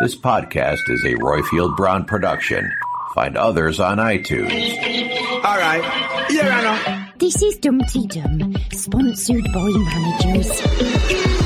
This podcast is a Roifield Brown production. Find others on iTunes. All right. Here I know. This is Dumpty Dum, sponsored by managers.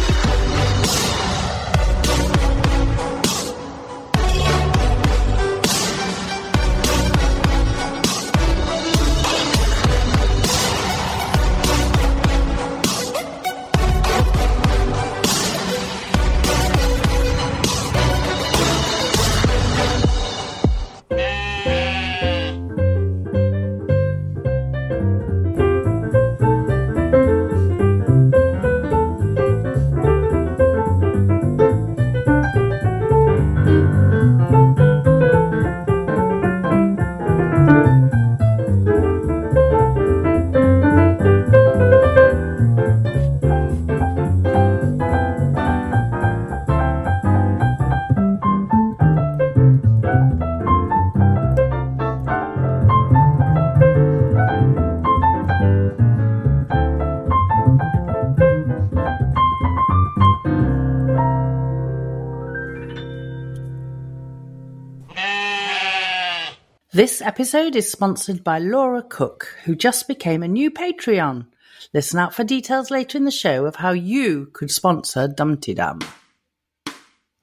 Episode is sponsored by Laura Cook, who just became a new Patreon. Listen out for details later in the show of how you could sponsor Dumpty Dum.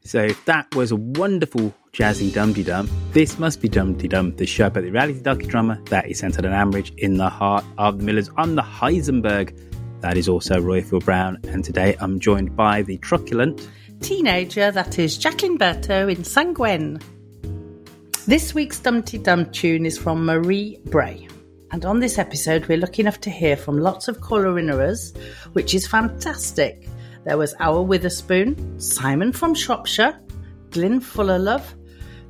So that was a wonderful jazzy Dumpty Dum. This must be Dumpty Dum, the show about the reality docudrama that is centered on Ambridge in the heart of the Millers. I'm the Heisenberg. That is also Roifield Brown, and today I'm joined by the truculent Teenager that is Jacqueline Berto in Sanguine. This week's Dumpty Dum tune is from Marie Bray. And on this episode, we're lucky enough to hear from lots of callerinerers, which is fantastic. There was Our Witherspoon, Simon from Shropshire, Glyn Fullerlove,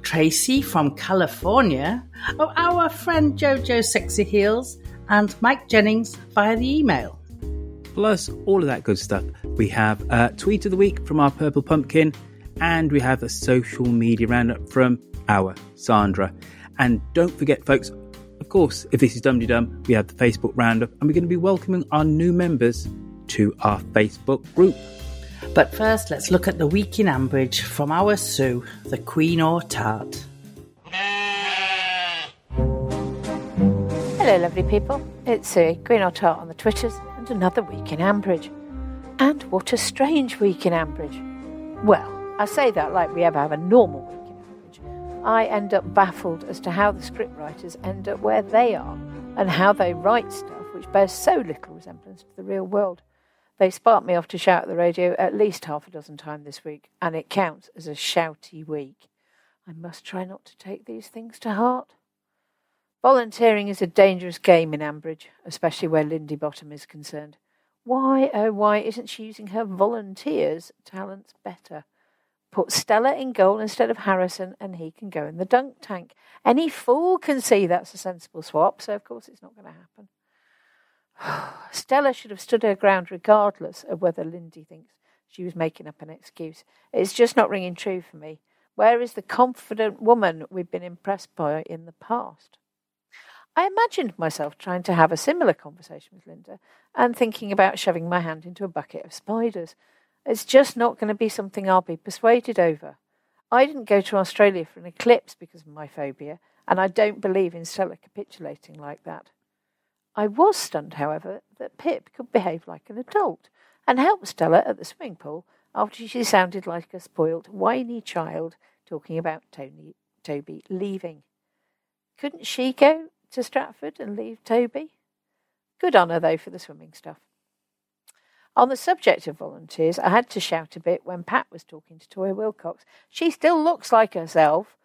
Tracy from California, oh, our friend Jojo Sexy Heels, and Mike Jennings via the email. plus all of that good stuff. We have a tweet of the week from our Purple Pumpkin, and we have a social media roundup from our Sandra. And don't forget, folks, of course, if this is Dum Dum, we have the Facebook roundup, and we're going to be welcoming our new members to our Facebook group. But first, let's look at the week in Ambridge from our Sue, the Queen or Tart. Hello, lovely people. It's Sue, Green or Tart on the Twitters, and another week in Ambridge. And what a strange week in Ambridge. Well, I say that like we ever have a normal. I end up baffled as to how the scriptwriters end up where they are and how they write stuff which bears so little resemblance to the real world. They sparked me off to shout at the radio at least half a dozen times this week, and it counts as a shouty week. I must try not to take these things to heart. Volunteering is a dangerous game in Ambridge, especially where Lindy Bottom is concerned. Why, oh, why isn't she using her volunteers' talents better? Put Stella in goal instead of Harrison, and he can go in the dunk tank. Any fool can see that's a sensible swap, so of course it's not going to happen. Stella should have stood her ground regardless of whether Lindy thinks she was making up an excuse. It's just not ringing true for me. Where is the confident woman we've been impressed by in the past? I imagined myself trying to have a similar conversation with Linda and thinking about shoving my hand into a bucket of spiders. It's just not going to be something I'll be persuaded over. I didn't go to Australia for an eclipse because of my phobia, and I don't believe in Stella capitulating like that. I was stunned, however, that Pip could behave like an adult and help Stella at the swimming pool after she sounded like a spoilt, whiny child talking about Tony, Toby leaving. Couldn't she go to Stratford and leave Toby? Good on her, though, for the swimming stuff. On the subject of volunteers, I had to shout a bit when Pat was talking to Toyah Willcox. She still looks like herself.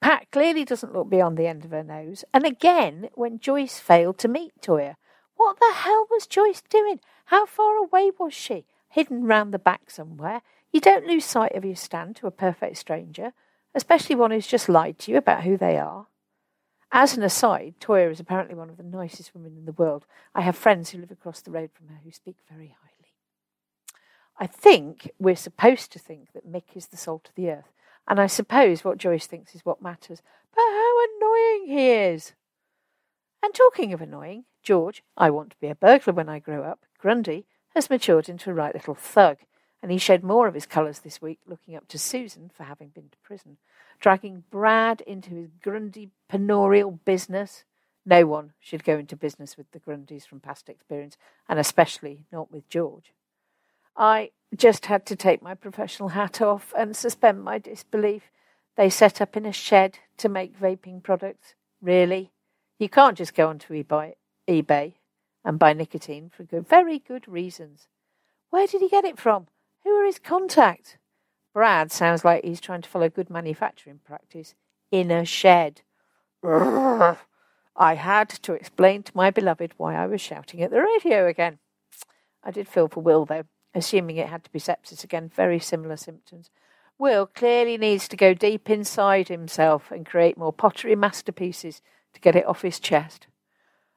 Pat clearly doesn't look beyond the end of her nose. And again, when Joyce failed to meet Toyah. What the hell was Joyce doing? How far away was she? Hidden round the back somewhere? You don't lose sight of your stand to a perfect stranger, especially one who's just lied to you about who they are. As an aside, Toyah is apparently one of the nicest women in the world. I have friends who live across the road from her who speak very highly. I think we're supposed to think that Mick is the salt of the earth, and I suppose what Joyce thinks is what matters. But how annoying he is! And talking of annoying, George, I want to be a burglar when I grow up, Grundy, has matured into a right little thug, and he showed more of his colours this week looking up to Susan for having been to prison, dragging Brad into his Grundy penurial business. No one should go into business with the Grundys from past experience, and especially not with George. I just had to take my professional hat off and suspend my disbelief. They set up in a shed to make vaping products. Really? You can't just go onto eBay, and buy nicotine for good, very good reasons. Where did he get it from? Who are his contacts? Brad sounds like he's trying to follow good manufacturing practice in a shed. I had to explain to my beloved why I was shouting at the radio again. I did feel for Will, though assuming it had to be sepsis again, very similar symptoms. Will clearly needs to go deep inside himself and create more pottery masterpieces to get it off his chest.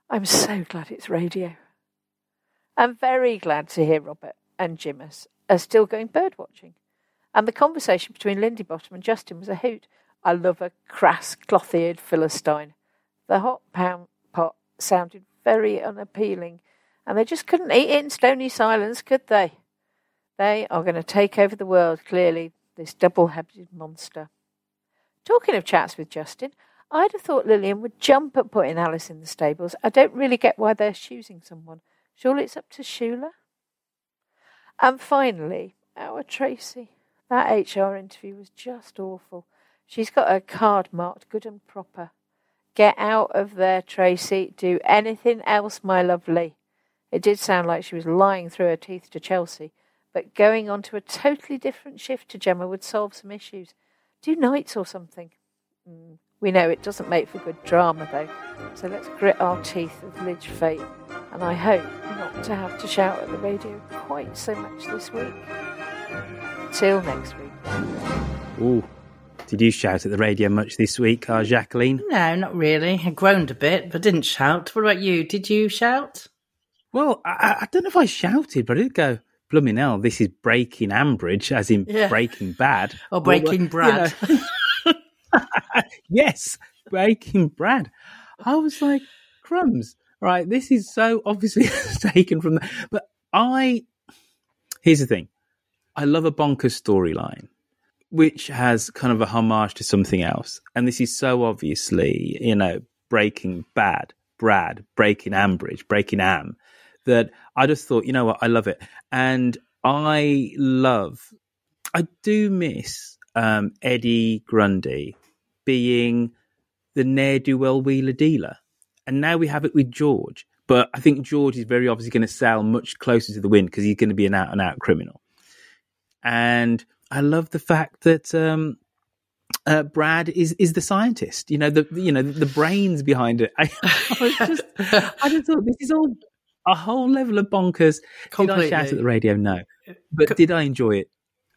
I'm so glad it's radio. I'm very glad to hear Robert and Jimus are still going bird watching. And the conversation between Lindy Bottom and Justin was a hoot. I love a crass, cloth eared Philistine. The hot pound pot sounded very unappealing, and they just couldn't eat it in stony silence, could they? They are going to take over the world, clearly, this double headed monster. Talking of chats with Justin, I'd have thought Lillian would jump at putting Alice in the stables. I don't really get why they're choosing someone. Surely it's up to Shula? And finally, our Tracy. That HR interview was just awful. She's got her card marked good and proper. Get out of there, Tracy. Do anything else, my lovely. It did sound like she was lying through her teeth to Chelsea, but going on to a totally different shift to Gemma would solve some issues. Do nights or something. Mm. We know it doesn't make for good drama, though, so let's grit our teeth with Lidge fate, and I hope not to have to shout at the radio quite so much this week. Till next week. Ooh. Did you shout at the radio much this week, uh, Jacqueline? No, not really. I groaned a bit, but didn't shout. What about you? Did you shout? Well, I, I don't know if I shouted, but I did go, blooming hell, this is Breaking Ambridge, as in Yeah. Breaking Bad. Or Breaking Well, Brad? you know. yes, Breaking Brad. I was like, crumbs. Right, this is so obviously taken from the. But I. Here's the thing I love a bonkers storyline, which has kind of a homage to something else. And this is so obviously, you know, Breaking Bad, Brad, Breaking Ambridge, Breaking Am, that I just thought, you know what, I love it. And I love, I do miss um, Eddie Grundy being the ne'er do well wheeler dealer. And now we have it with George. But I think George is very obviously going to sail much closer to the wind because he's going to be an out and out criminal. And I love the fact that um, uh, Brad is is the scientist. You know the you know the brains behind it. I, I just I just thought this is all a whole level of bonkers. Did I shout at the radio? No, but did I enjoy it?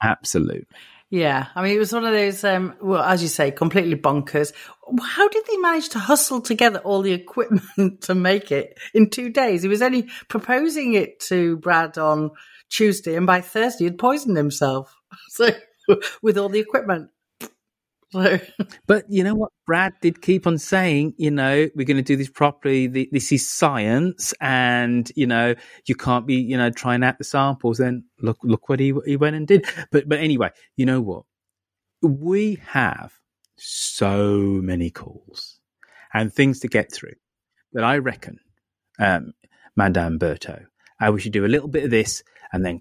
Absolutely. Yeah, I mean, it was one of those, um, well, as you say, completely bonkers. How did they manage to hustle together all the equipment to make it in two days? He was only proposing it to Brad on Tuesday, and by Thursday, he'd poisoned himself. So, with all the equipment. But you know what? Brad did keep on saying, you know, we're going to do this properly. Th- This is science, and you know, you can't be, you know, trying out the samples. Then look, look what he he went and did. But but anyway, you know what? We have so many calls and things to get through that I reckon, um, Madame Berto, uh, we should do a little bit of this and then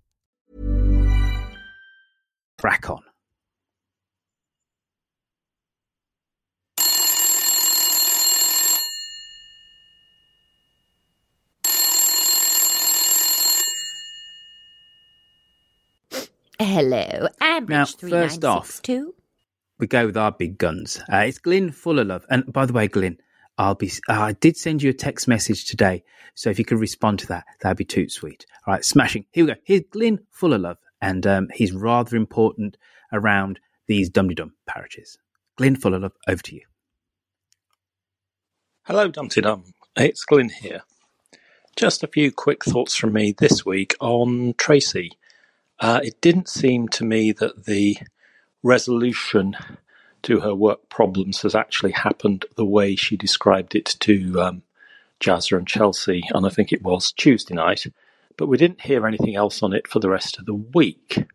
Crack on. Hello, Ambridge Now, first off- 3962. we go with our big guns. Uh, it's Glyn full of love. And by the way, Glyn, I'll be. Uh, I did send you a text message today, so if you could respond to that, that'd be too sweet. All right, smashing. Here we go. Here's Glyn full of love, and um, he's rather important around these dum dum parishes. Glyn full of. Over to you. Hello, Dumpty Dum. It's Glyn here. Just a few quick thoughts from me this week on Tracy. Uh, it didn't seem to me that the resolution to her work problems has actually happened the way she described it to um, Jazzer and Chelsea, and I think it was Tuesday night. But we didn't hear anything else on it for the rest of the week,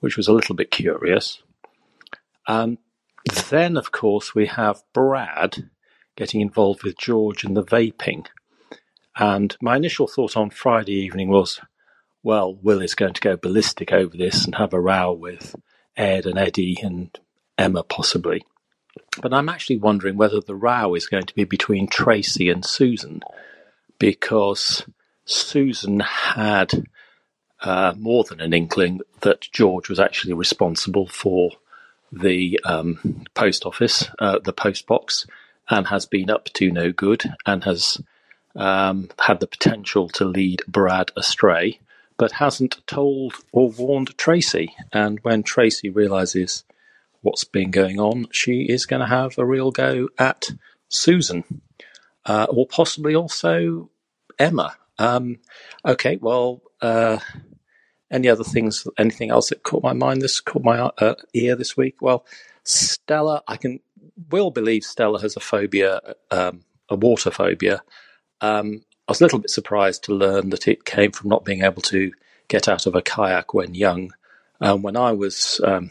which was a little bit curious. Um, then, of course, we have Brad getting involved with George and the vaping. And my initial thought on Friday evening was, well, Will is going to go ballistic over this and have a row with Ed and Eddie and Emma, possibly. But I'm actually wondering whether the row is going to be between Tracy and Susan, because Susan had uh, more than an inkling that George was actually responsible for the um, post office, uh, the post box, and has been up to no good and has um, had the potential to lead Brad astray, but hasn't told or warned Tracy. And when Tracy realizes what's been going on, she is going to have a real go at Susan, uh, or possibly also Emma. Um, okay, well, uh, any other things? Anything else that caught my mind? This caught my uh, ear this week. Well, Stella, I can will believe Stella has a phobia, um, a water phobia. Um, I was a little bit surprised to learn that it came from not being able to get out of a kayak when young. Um, when I was um,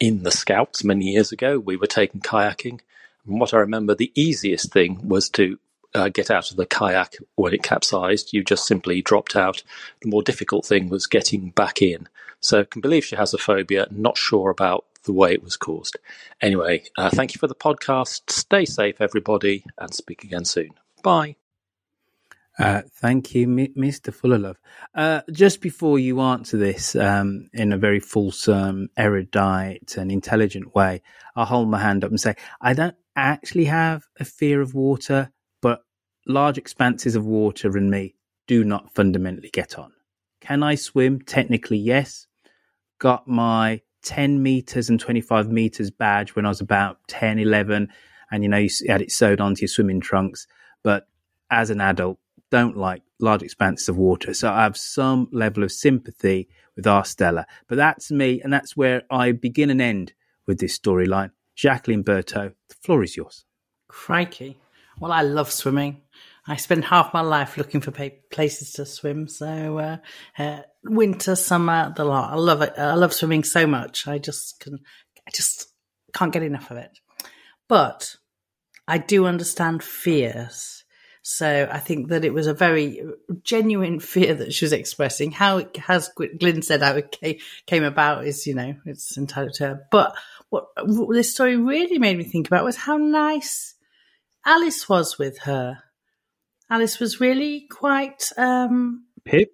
in the Scouts many years ago, we were taking kayaking. And what I remember, the easiest thing was to uh, get out of the kayak when it capsized. You just simply dropped out. The more difficult thing was getting back in. So I can believe she has a phobia, not sure about the way it was caused. Anyway, uh, thank you for the podcast. Stay safe, everybody, and speak again soon. Bye. Uh, thank you, Mr. Fullerlove. Uh, just before you answer this um, in a very fulsome, erudite, and intelligent way, I'll hold my hand up and say, I don't actually have a fear of water, large expanses of water and me do not fundamentally get on. Can I swim? Technically, yes. Got my 10 meters and 25 meters badge when I was about 10, 11, and you know, you had it sewed onto your swimming trunks. But as an adult, don't like large expanses of water. So I have some level of sympathy with our Stella. But that's me, and that's where I begin and end with this storyline. Jacqueline Berto, the floor is yours. Crikey. Well, I love swimming. I spend half my life looking for places to swim. So uh, uh, winter, summer, the lot. I love it. I love swimming so much. I just can, I just can't get enough of it. But I do understand fears. So I think that it was a very genuine fear that she was expressing. How it has Glyn said how it came about is, you know, it's entitled to her. But what this story really made me think about was how nice Alice was with her. Alice was really quite um Pip.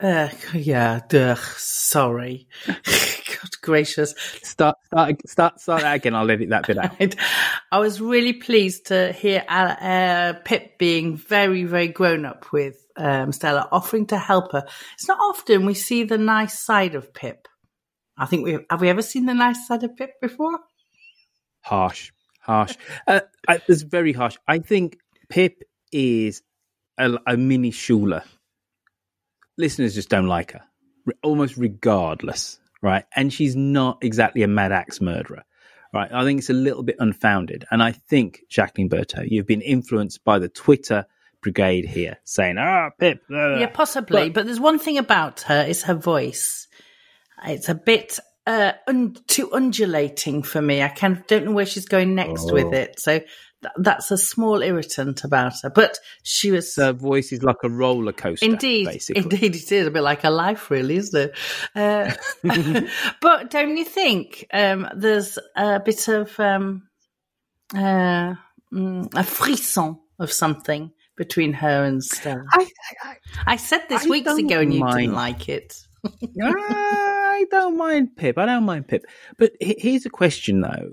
Uh, yeah, duh, sorry. God gracious. Start, start, start, start that again. I'll edit that bit out. I was really pleased to hear uh, Pip being very, very grown up with um, Stella, offering to help her. It's not often we see the nice side of Pip. I think we have we ever seen the nice side of Pip before? Harsh, harsh. uh, it's very harsh. I think Pip is a, a mini Shula. Listeners just don't like her, almost regardless, right? And she's not exactly a mad axe murderer, right? I think it's a little bit unfounded. And I think, Jacqueline Berto, you've been influenced by the Twitter brigade here saying, ah, Pip. Yeah, possibly. But, but there's one thing about her, is her voice. It's a bit uh, un- too undulating for me. I kind of don't know where she's going next oh. with it. So th- that's a small irritant about her. But she was. Her voice is like a roller coaster. Indeed. basically. Indeed, it is a bit like a life, really, isn't it? Uh, but don't you think um, there's a bit of um, uh, mm, a frisson of something between her and Stella? I, I, I said this I weeks ago and you mind. didn't like it. I don't mind Pip. I don't mind Pip. But here's a question, though.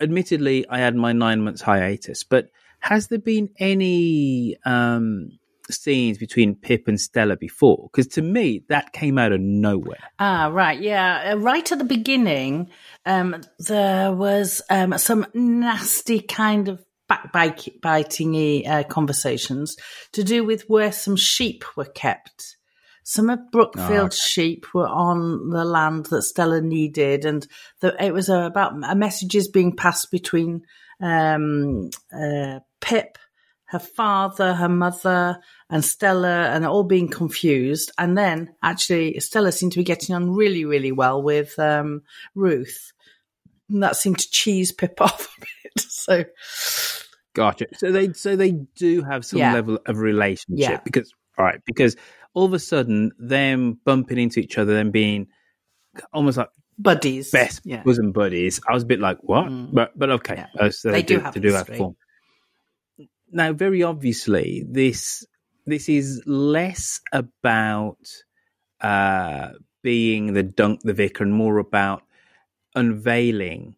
Admittedly, I had my nine months hiatus, but has there been any um, scenes between Pip and Stella before? Because to me, that came out of nowhere. Ah, right. Yeah. Uh, right at the beginning, um, there was um, some nasty kind of backbiting uh, conversations to do with where some sheep were kept. Some of Brookfield's oh, sheep were on the land that Stella needed, and the, it was about messages being passed between um, uh, Pip, her father, her mother, and Stella, and all being confused. And then actually, Stella seemed to be getting on really, really well with um, Ruth. And that seemed to cheese Pip off a bit. So, gotcha. So they, so they do have some yeah. level of relationship yeah. because, all right, because all of a sudden them bumping into each other, them being almost like buddies, best yeah. bosom buddies. I was a bit like, what? Mm. But but okay, yeah. uh, so they, they, do, have to do have form. Now, very obviously, this this is less about uh, being the dunk the vicar and more about unveiling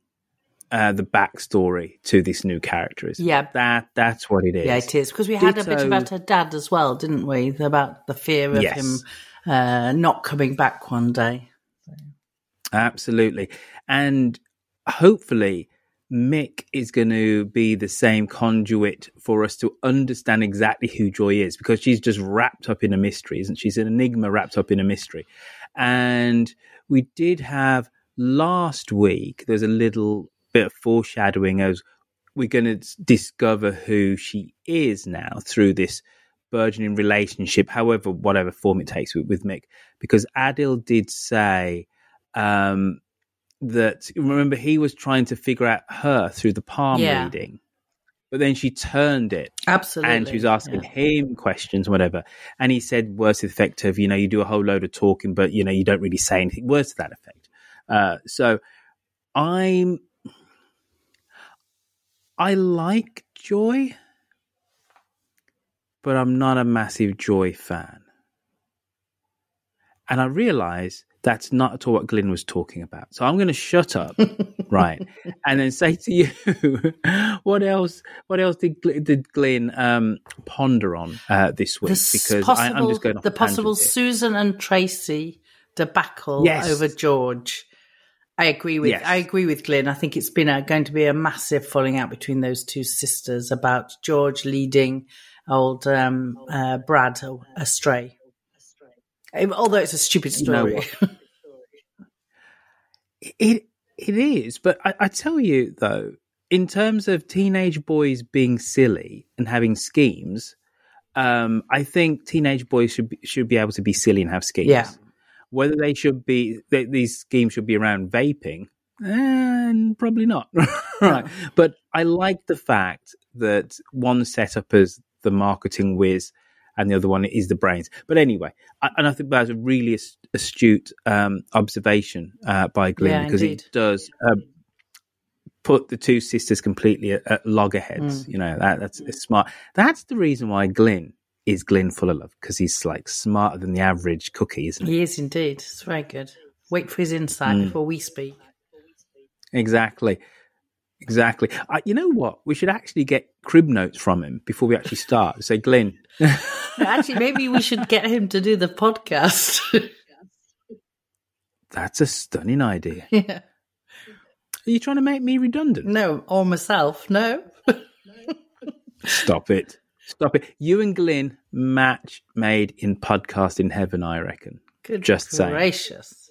uh, the backstory to this new character. Is yeah, that that's what it is. Yeah, it is because we had Ditto, a bit about her dad as well, didn't we? About the fear of yes. him uh, not coming back one day. Absolutely, and hopefully. Mick is going to be the same conduit for us to understand exactly who Joy is because she's just wrapped up in a mystery, isn't she? She's an enigma wrapped up in a mystery. And we did have last week, there's a little bit of foreshadowing as we're going to discover who she is now through this burgeoning relationship, however, whatever form it takes with, with Mick. Because Adil did say um, that, remember, he was trying to figure out her through the palm yeah. reading. But then she turned it. Absolutely. And she was asking yeah. him questions, whatever. And he said words to the effect of, you know, you do a whole load of talking, but, you know, you don't really say anything. Words to that effect. Uh, so I'm I like Joy, but I'm not a massive Joy fan. And I realize that's not at all what Glyn was talking about. So I'm going to shut up, right, and then say to you, what else? What else did did Glyn um, ponder on uh, this week? The because possible, I, am just going the possible Susan and Tracy debacle yes. over George. I agree with yes. I agree with Glyn. I think it's been a, going to be a massive falling out between those two sisters about George leading old um, uh, Brad astray. Although it's a stupid story. it it is, but I, I tell you though, in terms of teenage boys being silly and having schemes, um, I think teenage boys should be, should be able to be silly and have schemes. Yeah. Whether they should be they, these schemes should be around vaping, and probably not. right. But I like the fact that one set up as the marketing whiz and the other one is the brains. But anyway, I, and I think that's a really astute um, observation uh, by Glyn Yeah, because indeed. it does um, put the two sisters completely at, at loggerheads. Mm. You know that that's it's smart. That's the reason why Glyn is Glyn full of love because he's like smarter than the average cookie, isn't he? He is indeed. It's very good. Wait for his insight Mm. before we speak. Exactly. Exactly. You know what? We should actually get crib notes from him before we actually start. Say, Glyn, Actually, maybe we should get him to do the podcast. that's a stunning idea. yeah. Are you trying to make me redundant? No, or myself. No. Stop it. Stop it. You and Glyn match made in podcasting heaven, I reckon. Good Just saying. gracious.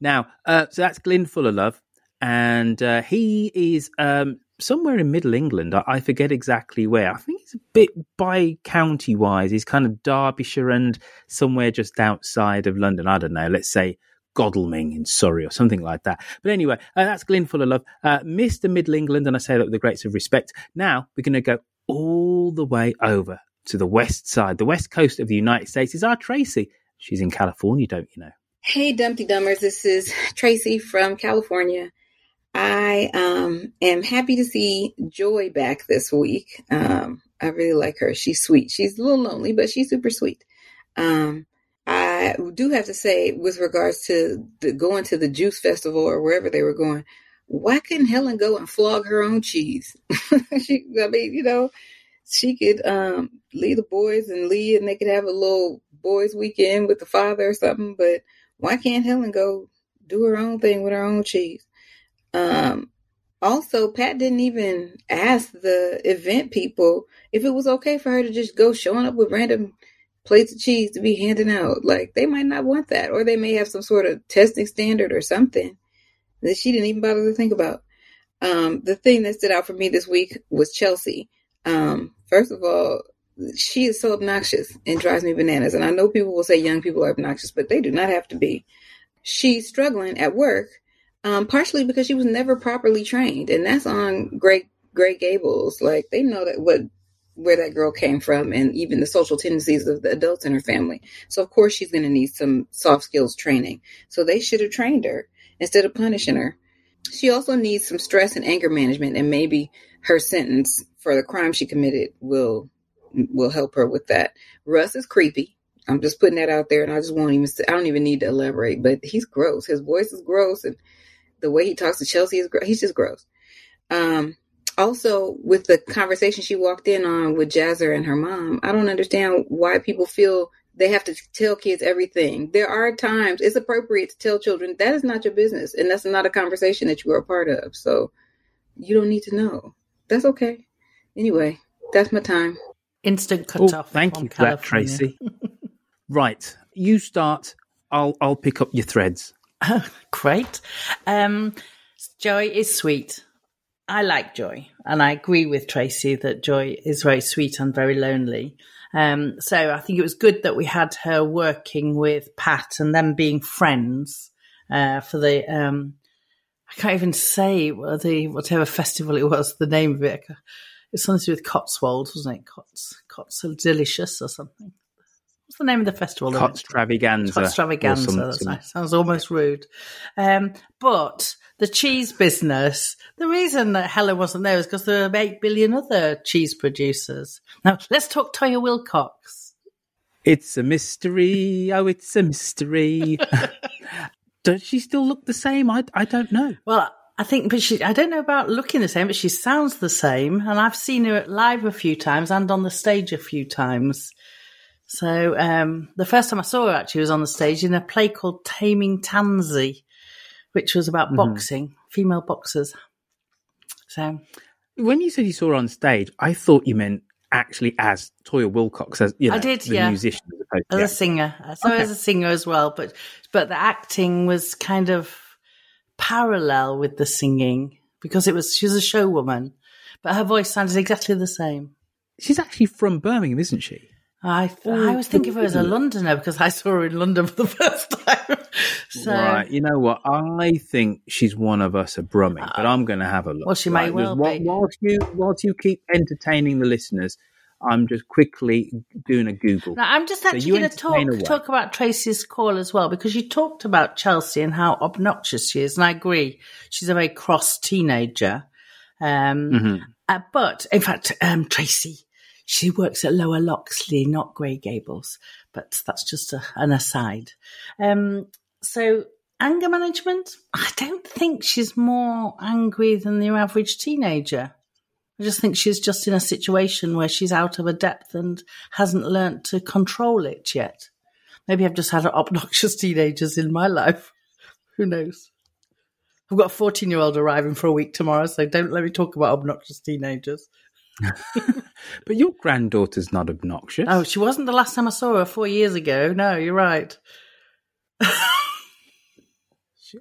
Now, uh, so that's Glyn Full of Love, and uh, he is um, somewhere in Middle England. I, I forget exactly where. I think he's a bit by county wise. He's kind of Derbyshire and somewhere just outside of London. I don't know. Let's say Godalming in Surrey or something like that. But anyway, uh, that's Glyn Full of Love, uh, Mr. Middle England, and I say that with the greatest of respect. Now we're going to go all the way over to the west side, the west coast of the United States. Is our Tracy? She's in California, don't you know? Hey, Dumpty Dummers. This is Tracy from California. I um, am happy to see Joy back this week. Um, I really like her. She's sweet. She's a little lonely, but she's super sweet. Um, I do have to say, with regards to the, going to the Juice Festival or wherever they were going, why couldn't Helen go and flog her own cheese? she, I mean, you know, she could um, leave the boys and leave, and they could have a little boys' weekend with the father or something. But why can't Helen go do her own thing with her own cheese? Um, also, Pat didn't even ask the event people if it was okay for her to just go showing up with random plates of cheese to be handing out. Like they might not want that, or they may have some sort of testing standard or something that she didn't even bother to think about. Um, the thing that stood out for me this week was Chelsea. Um, first of all, she is so obnoxious and drives me bananas. And I know people will say young people are obnoxious, but they do not have to be. She's struggling at work, um, partially because she was never properly trained, and that's on Greg Greg Gables. Like they know that what where that girl came from, and even the social tendencies of the adults in her family. So of course she's going to need some soft skills training. So they should have trained her instead of punishing her. She also needs some stress and anger management, and maybe her sentence for the crime she committed will will help her with that. Russ is creepy. I'm just putting that out there, and I just won't even. I don't even need to elaborate. But he's gross. His voice is gross, and the way he talks to Chelsea is gross. He's just gross. Um, also, with the conversation she walked in on with Jazzer and her mom, I don't understand why people feel they have to tell kids everything. There are times it's appropriate to tell children that is not your business, and that's not a conversation that you are a part of. So you don't need to know. That's okay. Anyway, that's my time. Instant cut Oh, off. thank you for that, Tracy. right, you start. I'll I'll pick up your threads. Great. Um, Joy is sweet. I like Joy, and I agree with Tracy that Joy is very sweet and very lonely. Um, so I think it was good that we had her working with Pat and them being friends uh, for the. Um, I can't even say what the whatever festival it was. The name of it. It's something to do with Cotswolds, wasn't it? Cots, Cots delicious or something. What's the name of the festival? they went to? Cottstravaganza. or Extravaganza. some- That's nice. Sounds almost rude. Um, but the cheese business, the reason that Helen wasn't there is because there are 8 billion other cheese producers. Now, let's talk Toyah Willcox. It's a mystery. Oh, it's a mystery. Does she still look the same? I I don't know. Well, I think, but she, I don't know about looking the same, but she sounds the same. And I've seen her live a few times and on the stage a few times. So, um, the first time I saw her actually was on the stage in a play called Taming Tansy, which was about Mhm. boxing, female boxers. So, When you said you saw her on stage, I thought you meant actually as Toyah Willcox, as you know, I did, the yeah. musician. As as to a singer, so Okay. as a singer as well, but but the acting was kind of parallel with the singing because it was she was a showwoman, but her voice sounded exactly the same. she's actually from Birmingham, isn't she? I I was thinking of her as a Londoner because I saw her in London for the first time. so, Right. You know what? I think she's one of us at Brumming, but I'm going to have a look. Uh, Well, she may Right, well just be. Whilst you, whilst you keep entertaining the listeners, I'm just quickly doing a Google. Now, I'm just actually you going to talk away. talk about Tracy's call as well because you talked about Chelsea and how obnoxious she is, and I agree. She's a very cross teenager. Um, Mhm. uh, but in fact, um, Tracy, she works at Lower Loxley, not Grey Gables. But that's just a, an aside. Um, so anger management, I don't think she's more angry than your average teenager. I just think she's just in a situation where she's out of her depth and hasn't learnt to control it yet. Maybe I've just had obnoxious teenagers in my life. Who knows? I've got a 14 year old arriving for a week tomorrow, so don't let me talk about obnoxious teenagers. But your granddaughter's not obnoxious. Oh, she wasn't the last time I saw her four years ago. No, you're right.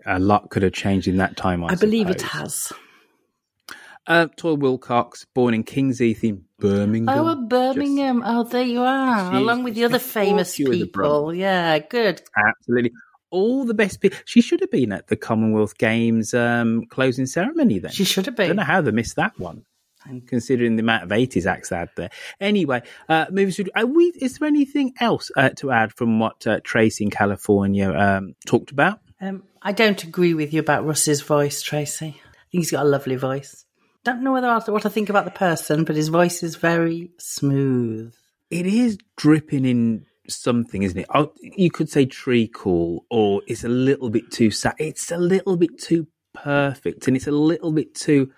A lot could have changed in that time, I, I believe it has. Uh, Toyah Willcox, born in Kings Heath in Birmingham. Oh, Birmingham. oh, there you are, along with the other famous thought you were the people. Yeah, good. Absolutely. All the best people. She should have been at the Commonwealth Games um, closing ceremony then. She should have been. I don't know how they missed that one, considering the amount of 80s acts out there. Anyway, uh, moving to, are we, is there anything else uh, to add from what uh, Tracy in California um, talked about? Um, I don't agree with you about Russ's voice, Tracy. I think he's got a lovely voice. Don't know whether I, what I think about the person, but his voice is very smooth. It is dripping in something, isn't it? Oh, you could say treacle, or it's a little bit too sad. It's a little bit too perfect, and it's a little bit too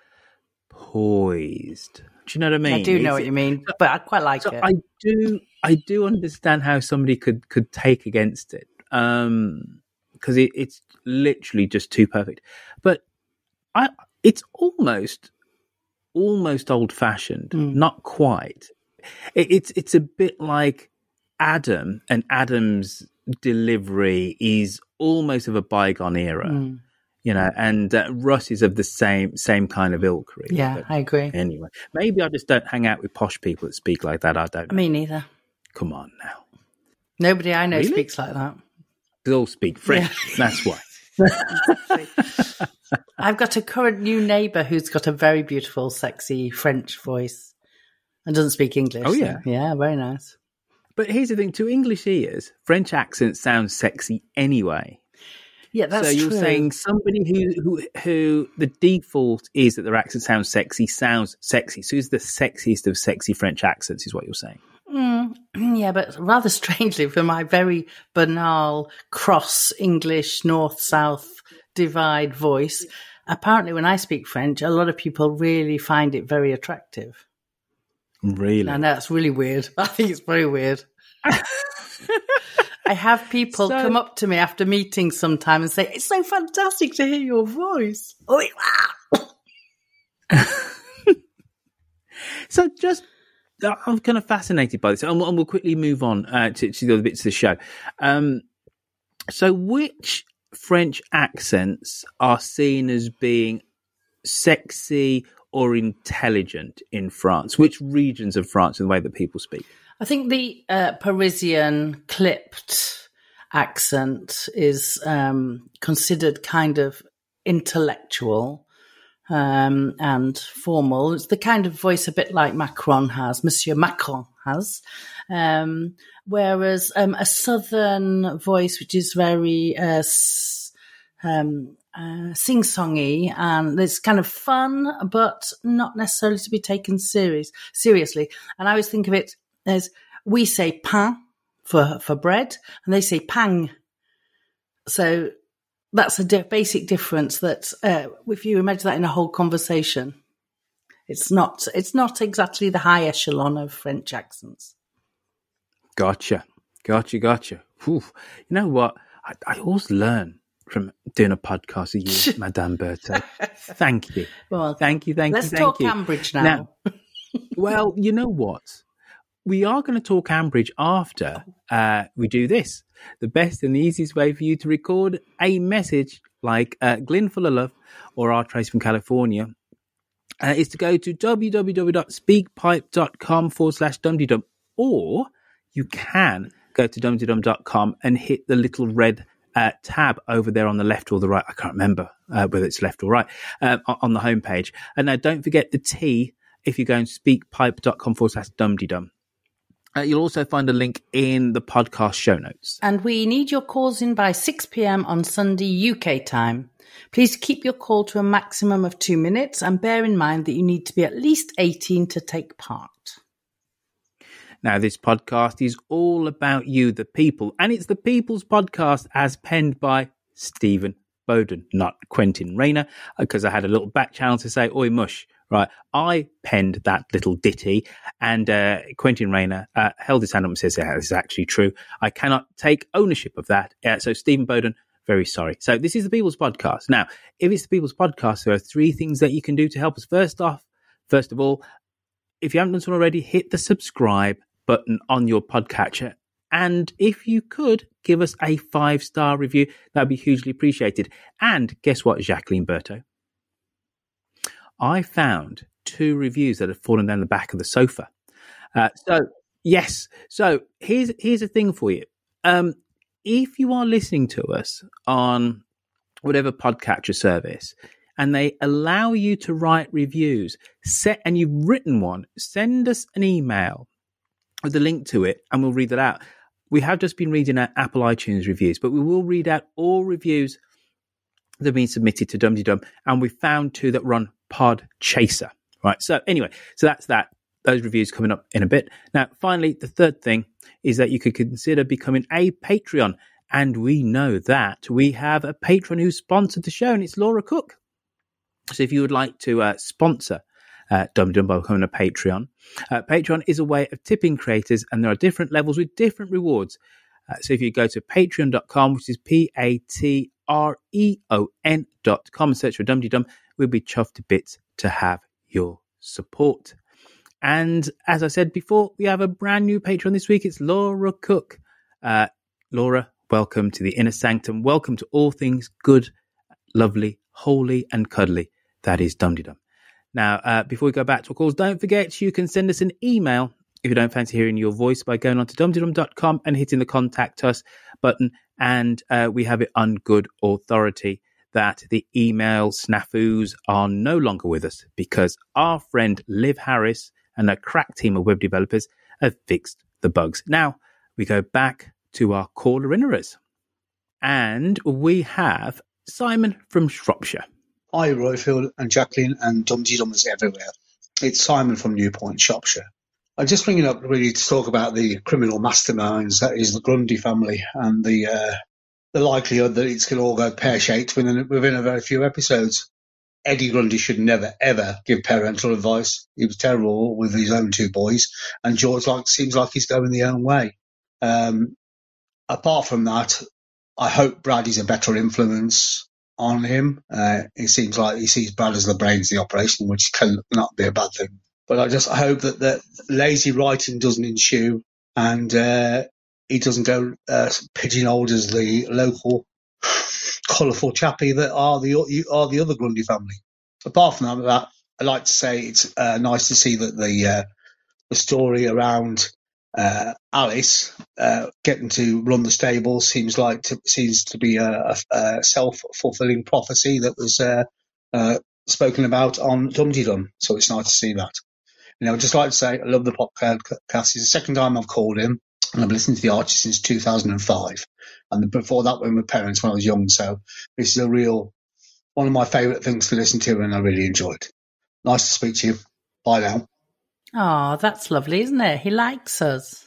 poised. Do you know what I mean? I do know It's- what you mean, but I quite like so it. I do, I do understand how somebody could could take against it, um, because it, it's literally just too perfect. But I, it's almost, almost old fashioned. Not quite. It, it's it's a bit like Adam, and Adam's delivery is almost of a bygone era. Mm. You know, and uh, Russ is of the same same kind of ilk. Really. Yeah, I agree. Anyway, maybe I just don't hang out with posh people that speak like that. I don't. know. Me neither. Come on now. Nobody I know Really? speaks like that. They all speak French. That's why. I've got a current new neighbour who's got a very beautiful, sexy French voice and doesn't speak English. Oh, so- yeah? yeah, very nice. But here's the thing: to English ears, French accent sounds sexy anyway. Yeah, that's so you're true. saying somebody who, who who the default is that their accent sounds sexy sounds sexy. So who's the sexiest of sexy French accents? Is what you're saying? Mm, yeah, but rather strangely, for my very banal cross English north south divide voice, apparently when I speak French, a lot of people really find it very attractive. Really? And that's really weird. I think it's very weird. I have people So- come up to me after meetings sometime and say, It's so fantastic to hear your voice. Oh, wow. So just, I'm kind of fascinated by this, and we'll, and we'll quickly move on uh, to, to the other bits of the show. Um, so, which French accents are seen as being sexy or intelligent in France? Which regions of France, in the way that people speak? I think the uh, Parisian clipped accent is um, considered kind of intellectual um, and formal. It's the kind of voice a bit like Macron has, Monsieur Macron has. Um, whereas um, a southern voice, which is very uh, s- um, uh, sing-songy and it's kind of fun, but not necessarily to be taken serious seriously. And I always think of it as we say pain for for bread, and they say pang. So that's a di- basic difference. That uh, if you imagine that in a whole conversation, it's not it's not exactly the high echelon of French accents. Gotcha. Gotcha. Gotcha. Whew. You know what? I, I always learn from doing a podcast with you, Madame Berto. Thank you. Well, Thank you. Thank you. let's you. Thank talk you. Cambridge now. well, you know what? We are going to talk Ambridge after uh, we do this. The best and the easiest way for you to record a message like uh, Glyn Full of Love or our Trace from California uh, is to go to www.speakpipe.com forward slash dumdydum, or you can go to dumdydum.com and hit the little red uh, tab over there on the left or the right. I can't remember uh, whether it's left or right uh, on the homepage. And now don't forget the T if you go and speakpipe.com forward slash dumdydum. Uh, you'll also find a link in the podcast show notes. And we need your calls in by 6 p.m. on Sunday UK time. Please keep your call to a maximum of two minutes and bear in mind that you need to be at least 18 to take part. Now, this podcast is all about you, the people, and it's the People's Podcast as penned by Stephen Bowden, not Quentin Rayner, because I had a little back channel to say, Oi, mush. Right, I penned that little ditty, and uh, Quentin Rayner uh, held his hand up and says, yeah, "This is actually true. I cannot take ownership of that." Uh, so, Stephen Bowden, very sorry. So, this is the People's Podcast. Now, if it's the People's Podcast, there are three things that you can do to help us. First off, first of all, if you haven't done so already, hit the subscribe button on your podcatcher. And if you could give us a five star review, that'd be hugely appreciated. And guess what, Jacqueline Berto? I found two reviews that had fallen down the back of the sofa. Uh, so yes, so here's here's a thing for you. Um, if you are listening to us on whatever podcatcher service, and they allow you to write reviews, set and you've written one, send us an email with a link to it, and we'll read that out. We have just been reading out Apple iTunes reviews, but we will read out all reviews that have been submitted to Dum Dum, and we found two that run Pod Chaser. Right. So anyway, so that's that. Those reviews coming up in a bit. Now, finally, the third thing is that you could consider becoming a Patreon. And we know that we have a patron who sponsored the show, and it's Laura Cook. So if you would like to uh, sponsor uh, Dum Dum by becoming a Patreon, uh, Patreon is a way of tipping creators, and there are different levels with different rewards. Uh, so if you go to patreon.com, which is P A T R E O N dot com, and search for Dum Dum, we'll be chuffed to bits to have your support. And as I said before, we have a brand new patron this week. It's Laura Cook. Uh, Laura, welcome to the Inner Sanctum. Welcome to all things good, lovely, holy, and cuddly. That is Dum Dum. Now, uh, before we go back to our calls, don't forget you can send us an email if you don't fancy hearing your voice by going on to dumdydum.com and hitting the contact us button. And uh, we have it on good authority that the email snafus are no longer with us because our friend Liv Harris and a crack team of web developers have fixed the bugs. Now we go back to our caller inners. And we have Simon from Shropshire. Hi, Roifield and Jacqueline and Dumdy Dummers everywhere. It's Simon from Newport, Shropshire. I'm just bringing up really to talk about the criminal masterminds that is the Grundy family and the uh, the likelihood that it's going to all go pear shaped within within a very few episodes. Eddie Grundy should never ever give parental advice. He was terrible with his own two boys, and George like seems like he's going the own way. Um, apart from that, I hope Brad is a better influence on him. Uh, it seems like he sees Brad as the brains of the operation, which can not be a bad thing. But I just hope that the lazy writing doesn't ensue and uh, he doesn't go uh, pigeonholed as the local colourful chappie that are the are the other Grundy family. Apart from that, I'd like to say it's uh, nice to see that the uh, the story around uh, Alice uh, getting to run the stable seems like to, seems to be a, a self fulfilling prophecy that was uh, uh, spoken about on Dum Dum. So it's nice to see that. You know, I'd just like to say I love the podcast. It's the second time I've called him, and I've listened to the Archie since 2005. And before that, with my parents when I was young. So this is a real one of my favourite things to listen to, and I really enjoyed. Nice to speak to you. Bye now. Oh, that's lovely, isn't it? He likes us.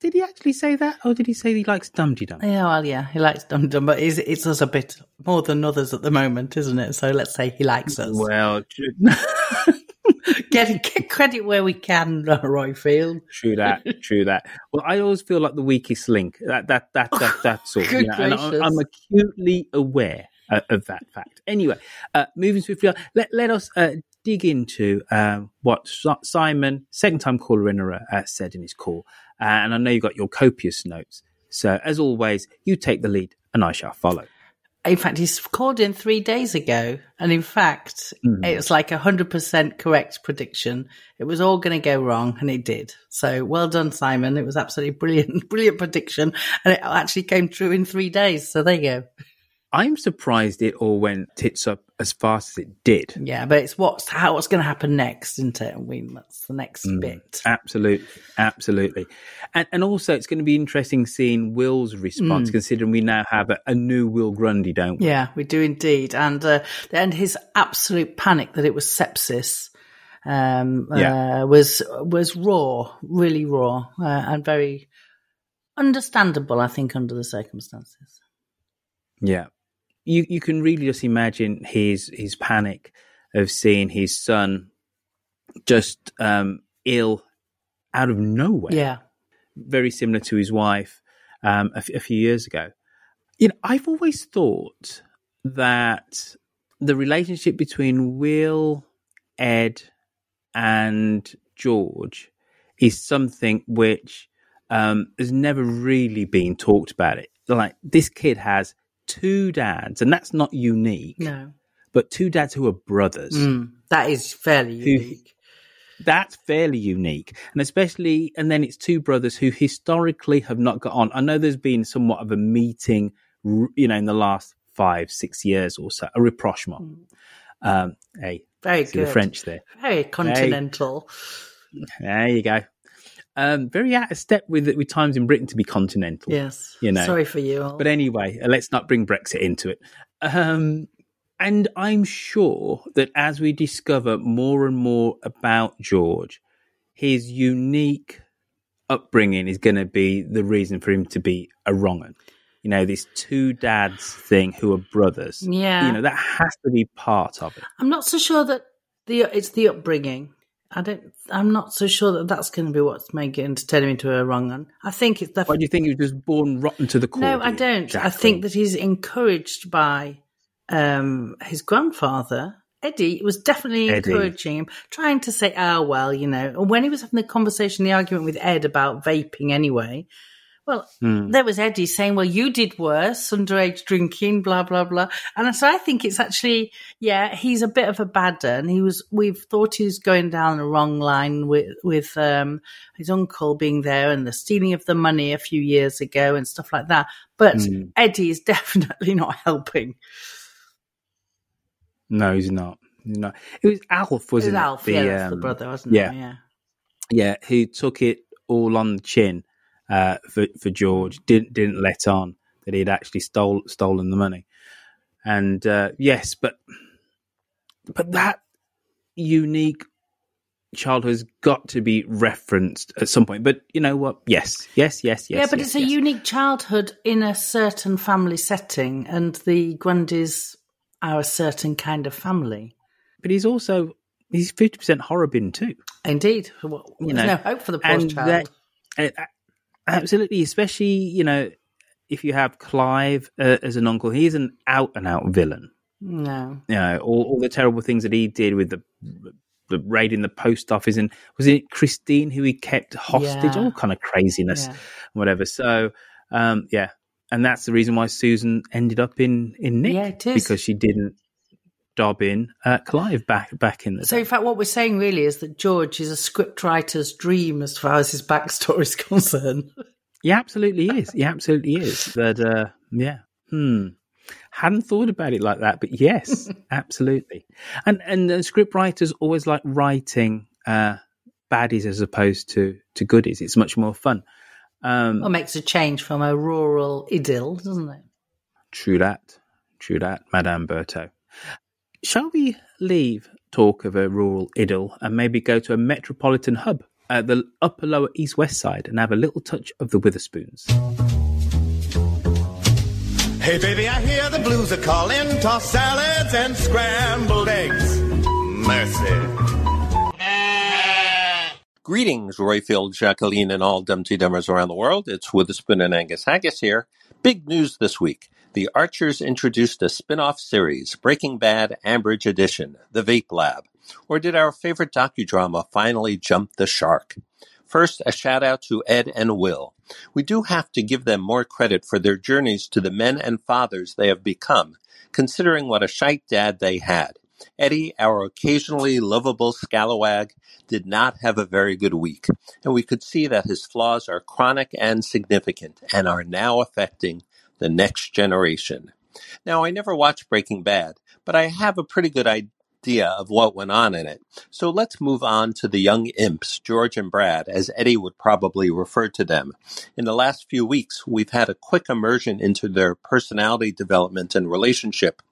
Did he actually say that, or did he say he likes Dum Dum? Yeah, well, yeah, he likes Dum Dum, but it's, it's us a bit more than others at the moment, isn't it? So let's say he likes us. Well, get get credit where we can, Roifield. True that. True that. Well, I always feel like the weakest link. That that that, that that's all. Good you know, and I, I'm acutely aware uh, of that fact. Anyway, uh, moving swiftly on, let let us uh, dig into um, what Simon, second time caller in, uh, said in his call, uh, and I know you got your copious notes. So as always, you take the lead, and I shall follow. in fact, he's called in three days ago, and in fact, Mhm. it was like a hundred percent correct prediction. It was all going to go wrong, and it did. So, well done, Simon. It was absolutely brilliant, brilliant prediction, and it actually came true in three days. So there you go. I'm surprised it all went tits up as fast as it did. Yeah, but it's what's how what's going to happen next, isn't it? I mean, that's the next Mm, bit. Absolutely, absolutely, and and also it's going to be interesting seeing Will's response, Mm. considering we now have a, a new Will Grundy, don't we? Yeah, we do indeed, and uh, and his absolute panic that it was sepsis um, Yeah. uh, was was raw, really raw, uh, and very understandable. I think under the circumstances. Yeah. You you can really just imagine his his panic of seeing his son just um ill out of nowhere. Yeah, Very similar to his wife um a, f- a few years ago. You know, I've always thought that the relationship between Will, Ed, and George is something which um, has never really been talked about. It like this kid has two dads, and that's not unique. no, But two dads who are brothers. Mm, that is fairly Who- unique. That's fairly unique, and especially, and then it's two brothers who historically have not got on. I know there's been somewhat of a meeting, you know, in the last five, six years or so, a rapprochement. Um, hey, Very see the good. French there. Very continental. There you go. Um, very out of step with with times in Britain to be continental. Yes. you know. Sorry for you all. But anyway, uh, let's not bring Brexit into it. Um, and I'm sure that as we discover more and more about George, his unique upbringing is going to be the reason for him to be a wrong un. You know, this two dads thing who are brothers. Yeah. You know, that has to be part of it. I'm not so sure that the it's the upbringing. I don't. I'm not so sure that that's going to be what's making him to turn him into a wrong one. I think it's Definitely, Why do you think he was just born rotten to the core? No, I don't. I Jacqueline? think that he's encouraged by um, his grandfather. Eddie was definitely Eddie. encouraging him, trying to say, "Oh well, you know." And when he was having the conversation, the argument with Ed about vaping, anyway. Well, Hmm. there was Eddie saying, "Well, you did worse, underage drinking, blah blah blah." And so I think it's actually, yeah, he's a bit of a bad un. He was. We've thought he was going down the wrong line with with um, his uncle being there and the stealing of the money a few years ago and stuff like that. But Hmm. Eddie is definitely not helping. No, he's not. He's not. It was Alf, It was wasn't it? Alf, yeah, that's the um, brother, wasn't yeah. it? Yeah. yeah, who took it all on the chin uh, for for George. Didn't didn't let on that he'd actually stole stolen the money. And uh, yes, but but that unique childhood has got to be referenced at some point. But you know what? Yes, yes, yes, yes. yeah, but yes, it's a yes. unique childhood in a certain family setting, and the Grundys are a certain kind of family. But he's also he's fifty percent Horrobin too. Indeed, well, You there's know, no hope for the poor and child. that- uh, absolutely, especially you know if you have Clive uh, as an uncle, he's an out and out villain. no, You know all, all the terrible things that he did with the the raid in the post office, and was it Christine who he kept hostage? Yeah. All kind of craziness, Yeah. whatever. So um, yeah, and that's the reason why Susan ended up in in Nick Yeah, because she didn't dob in uh, Clive back back in the So, in fact, what we're saying really is that George is a scriptwriter's dream as far as his backstory is concerned. He absolutely is. He absolutely is. But uh, yeah, hmm. Hadn't thought about it like that, but yes, absolutely. And and the script writers always like writing uh, baddies as opposed to to goodies. It's much more fun. Um, Well, makes a change from a rural idyll, doesn't it? True that. True that, Madame Berto. Shall we leave talk of a rural idyll and maybe go to a metropolitan hub at the upper lower east west side and have a little touch of the Witherspoons? Hey baby, I hear the blues are calling. Toss salads and scrambled eggs. Mercy. Greetings, Roifield, Jacqueline, and all Dumpty Dummers around the world. It's Witherspoon and Angus Haggis here. Big news this week. The Archers introduced a spin-off series, Breaking Bad Ambridge Edition, The Vape Lab. Or did our favorite docudrama finally jump the shark? First, a shout out to Ed and Will. We do have to give them more credit for their journeys to the men and fathers they have become, considering what a shite dad they had. Eddie, our occasionally lovable scalawag, did not have a very good week, and we could see that his flaws are chronic and significant and are now affecting the next generation. Now, I never watched Breaking Bad, but I have a pretty good idea of what went on in it. So let's move on to the young imps, George and Brad, as Eddie would probably refer to them. In the last few weeks, we've had a quick immersion into their personality development and relationship,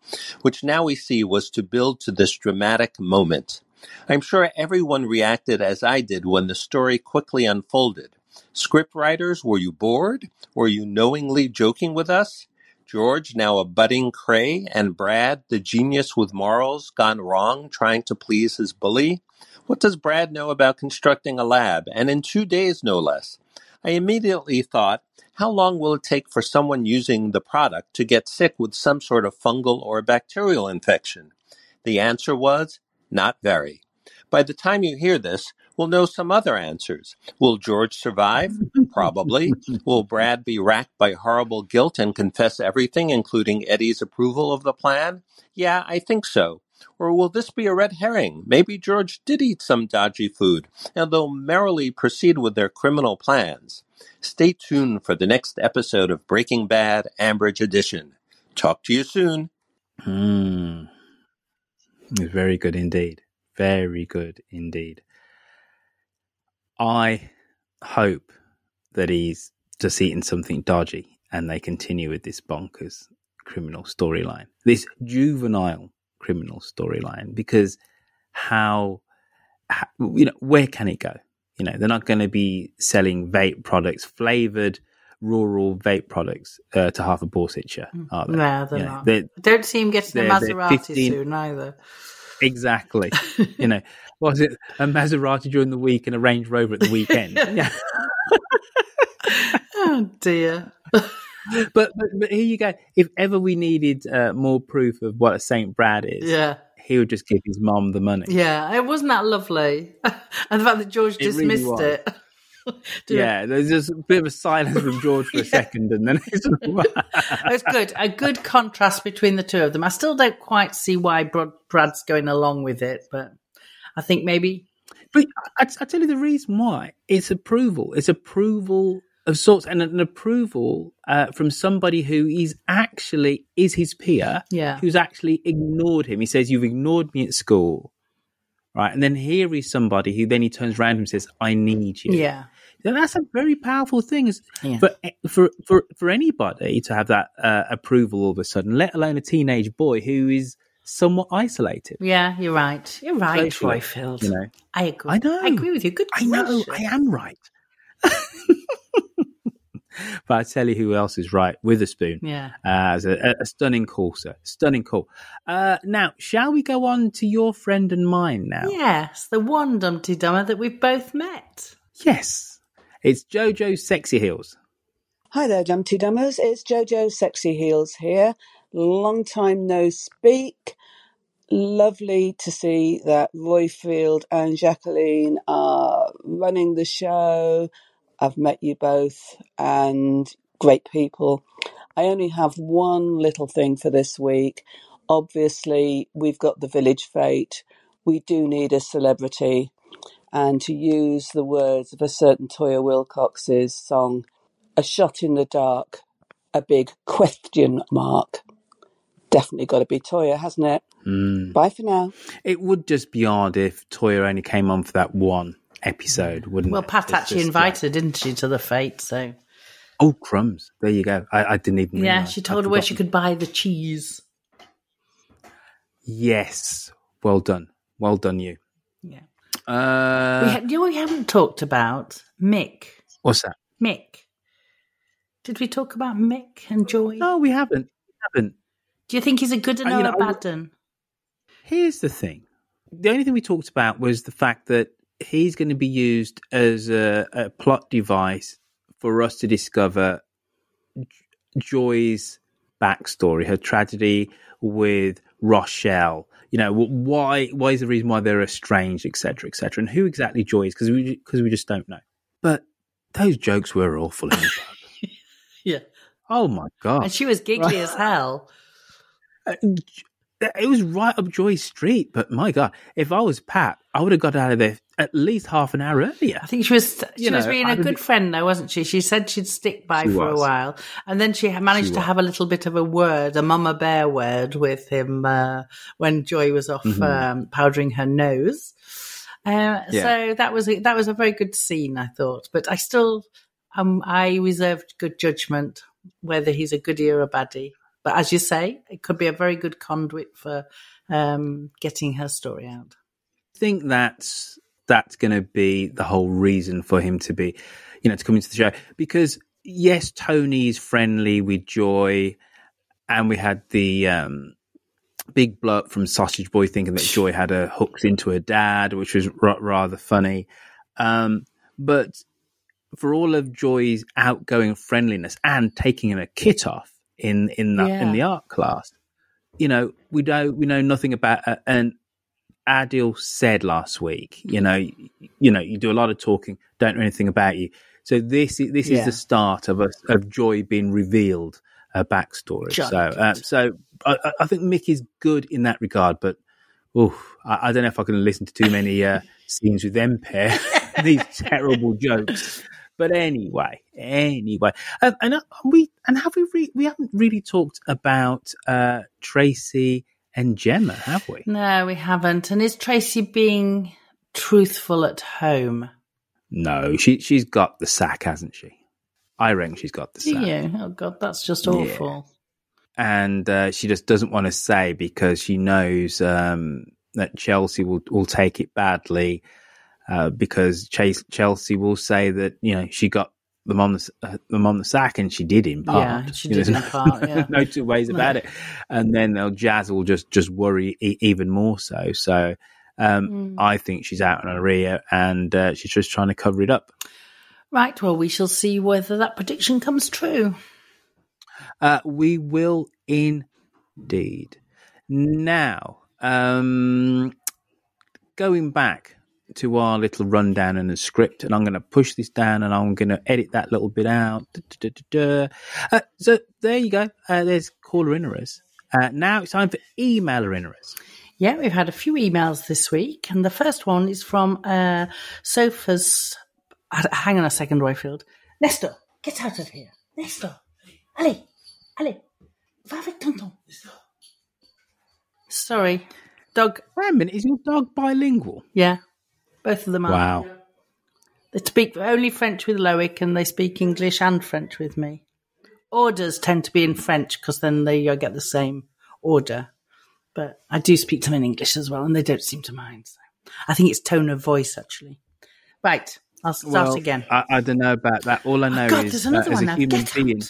which now we see was to build to this dramatic moment. I'm sure everyone reacted as I did when the story quickly unfolded. Scriptwriters, were you bored? Were you knowingly joking with us? George, now a budding Kray, and Brad, the genius with morals gone wrong trying to please his bully? What does Brad know about constructing a lab, and in two days no less? I immediately thought, how long will it take for someone using the product to get sick with some sort of fungal or bacterial infection? The answer was, not very. By the time you hear this, we'll know some other answers. Will George survive? Probably. Will Brad be racked by horrible guilt and confess everything, including Eddie's approval of the plan? Yeah, I think so. Or will this be a red herring? Maybe George did eat some dodgy food, and they'll merrily proceed with their criminal plans. Stay tuned for the next episode of Breaking Bad Ambridge Edition. Talk to you soon. Hmm. Very good indeed. Very good indeed. I hope that he's just eaten something dodgy and they continue with this bonkers criminal storyline, this juvenile criminal storyline, because how, how, you know, where can it go? You know, they're not going to be selling vape products, flavored rural vape products uh, to half a Borsetshire, are they? No, they're You know, not. they're- I don't see him getting a they're Maserati 15 soon either. Exactly. you know, was it a Maserati during the week and a Range Rover at the weekend? yeah. Oh dear. But, but but here you go. If ever we needed uh, more proof of what a Saint Brad is, Yeah. he would just give his mom the money. Yeah, it wasn't that lovely. and the fact that George It dismissed was. it. Yeah, there's just a bit of a silence from George for a second, and then it's It's good. A good contrast between the two of them. I still don't quite see why Brad- Brad's going along with it, but I think maybe. But I, I tell you the reason why. It's approval. It's approval of sorts, and an approval uh, from somebody who is actually is his peer. Yeah. who's actually ignored him. He says, "You've ignored me at school." Right, and then here is somebody who then he turns around and says, "I need you." Yeah. That's a very powerful thing is Yeah. for for for for anybody to have that uh, approval all of a sudden, let alone a teenage boy who is somewhat isolated. Yeah, you're right. You're right, Socially, Roifield. you know. I agree. I know. I agree with you. Good I know. I am right. but I tell you who else is right. Witherspoon. Yeah. Uh, as a, a stunning call, sir. Stunning call. Uh, now, shall we go on to your friend and mine now? Yes, the one Dumpty Dummer that we've both met. Yes. It's Jojo Sexy Heels. Hi there, Dumpty Dummers. It's Jojo Sexy Heels here. Long time no speak. Lovely to see that Roifield and Jacqueline are running the show. I've met you both and great people. I only have one little thing for this week. Obviously, we've got the village fate. We do need a celebrity. And to use the words of a certain Toyah Willcox's song, a shot in the dark, a big question mark. Definitely got to be Toyah, hasn't it? Mm. Bye for now. It would just be odd if Toyah only came on for that one episode, wouldn't Well, it? Pat It's actually just invited, didn't she, to the fate? So like, oh, crumbs. There you go. I, I didn't even yeah, realise. she I'd told her where she could buy the cheese. Yes. Well done. Well done, you. Yeah. Uh, we ha- you know what we haven't talked about Mick. what's that? Mick. Did we talk about Mick and Joy? No, we haven't. We haven't. Do you think he's a good Uh, and you or know, a bad un? Here's the thing. The only thing we talked about was the fact that he's going to be used as a, a plot device for us to discover Joy's backstory, her tragedy with Rochelle. You know, why why is the reason why they're estranged, etc., etc., and who exactly Joy is because we because we just don't know. But those jokes were awful in the pub. Yeah. Oh my god! And she was giggly as hell. Uh, it was right up Joy Street, but my god, if I was Pat, I would have got out of there at least half an hour earlier. I think she was she You was know, being I a good be- friend though, wasn't she? She said she'd stick by She for a while, and then she managed She to was. have a little bit of a word, a mama bear word, with him uh, when Joy was off Mhm. um, powdering her nose. Uh, Yeah. So that was a, that was a very good scene, I thought. But I still, um, I reserved good judgment whether he's a goodie or a baddie. But as you say, it could be a very good conduit for um, getting her story out. Think that's that's going to be the whole reason for him to be, you know, to come into the show because yes, Tony's friendly with Joy, and we had the um, big blurt from Sausage Boy thinking that Joy had her hooked into her dad, which was ra- rather funny. Um, but for all of Joy's outgoing friendliness and taking a kit off in in the in the art class, you know, we don't we know nothing about uh, and Adil said last week, you know, you, know, you do a lot of talking, don't know anything about you. So this is this Yeah. is the start of a, of Joy being revealed a backstory. Jolly so uh, so I, I- think Mickey's good in that regard, but oof, I, I don't know if I can listen to too many uh, scenes with them pair these terrible jokes. But anyway, anyway, um, and uh, we and have we re- we haven't really talked about uh, Tracy and Gemma, have we? No, we haven't. And is Tracy being truthful at home? No, she she's got the sack, hasn't she? I reckon she's got the Do sack, you? Oh God, that's just Yeah. awful. and uh, she just doesn't want to say because she knows um, that Chelsea will will take it badly uh, because Chase, Chelsea will say that you know she got them on the uh, them on the sack, and she did in part. Yeah, she You know, did in there's part, no- yeah. no two ways about No. it. And then they'll Jazz will just just worry e- even more so. So. Um, Mm. I think she's out on a rear and uh, she's just trying to cover it up. Right. Well, we shall see whether that prediction comes true. Uh, we will indeed. Now, um, going back to our little rundown and the script, and I'm going to push this down and I'm going to edit that little bit out. Da-da-da-da-da. Uh, so there you go. Uh, there's caller inners. Uh, now it's time for emailer inners. Yeah, we've had a few emails this week, and the first one is from uh, Sophus. Hang on a second, Roifield. Nestor, get out of here. Nestor, allez, allez, va avec tonton. Sorry, dog. Wait a minute, is your dog bilingual? Yeah, both of them are. Wow. They speak only French with Loic, and they speak English and French with me. Orders tend to be in French because then they get the same order. But I do speak to them in English as well, and they don't seem to mind. So I think it's tone of voice, actually. Right, I'll start Well, again. I, I don't know about that. All I know God, is there's another uh, as a now. human Get being,